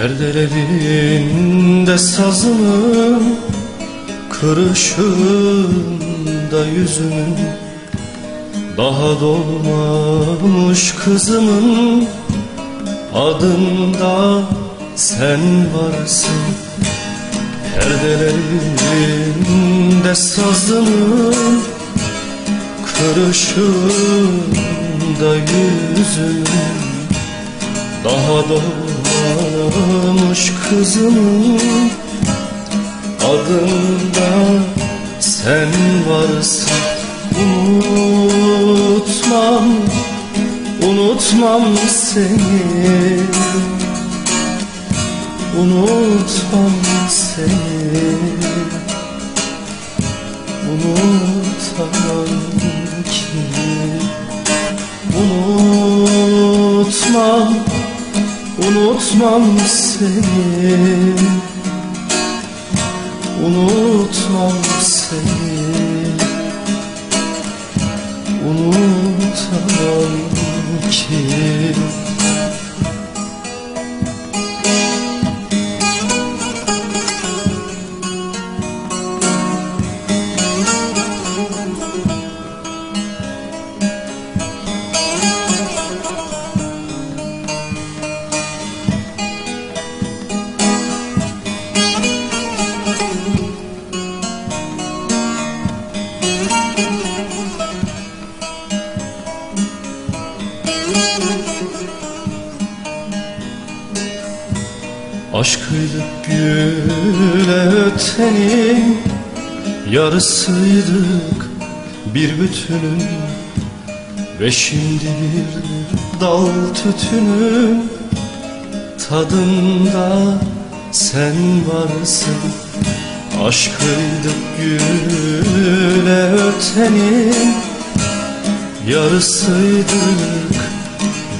Perdelerinde sazımın Kırışında yüzümün Daha dolmamış kızımın Adında sen varsın. Perdelerinde sazımın Kırışında yüzümün Daha dolmamış Ağlamış kızımın adında sen varsın. Unutmam, unutmam seni. Unutmam seni. Unutamam ki. Unutmam Unutmam seni. Unutmam seni. Unutamam ki Aşkıydık güle ötenin Yarısıydık bir bütünün Ve şimdi bir dal tütünün Tadında sen varsın. Aşkıydık güle ötenin Yarısıydık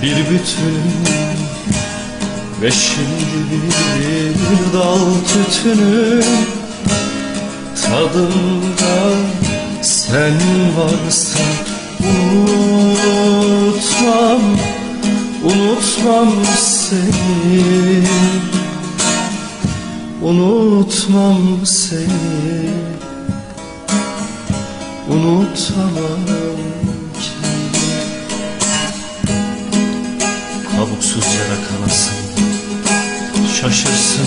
bir bütünün ve şimdi bir dal tütünün Tadında sen varsın. Unutmam, unutmam seni. Unutmam seni. Unutamam ki. Kabuksuz yara kanasın Şaşırsın,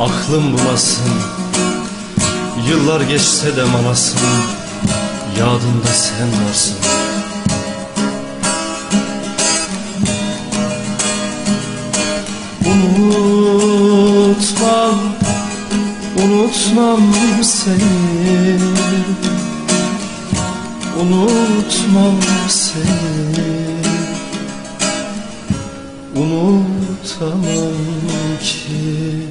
aklım bulasın. Yıllar geçse de manasın Yadında sen varsın. Unutmam, unutmam seni. Unutmam seni. Unutamam 去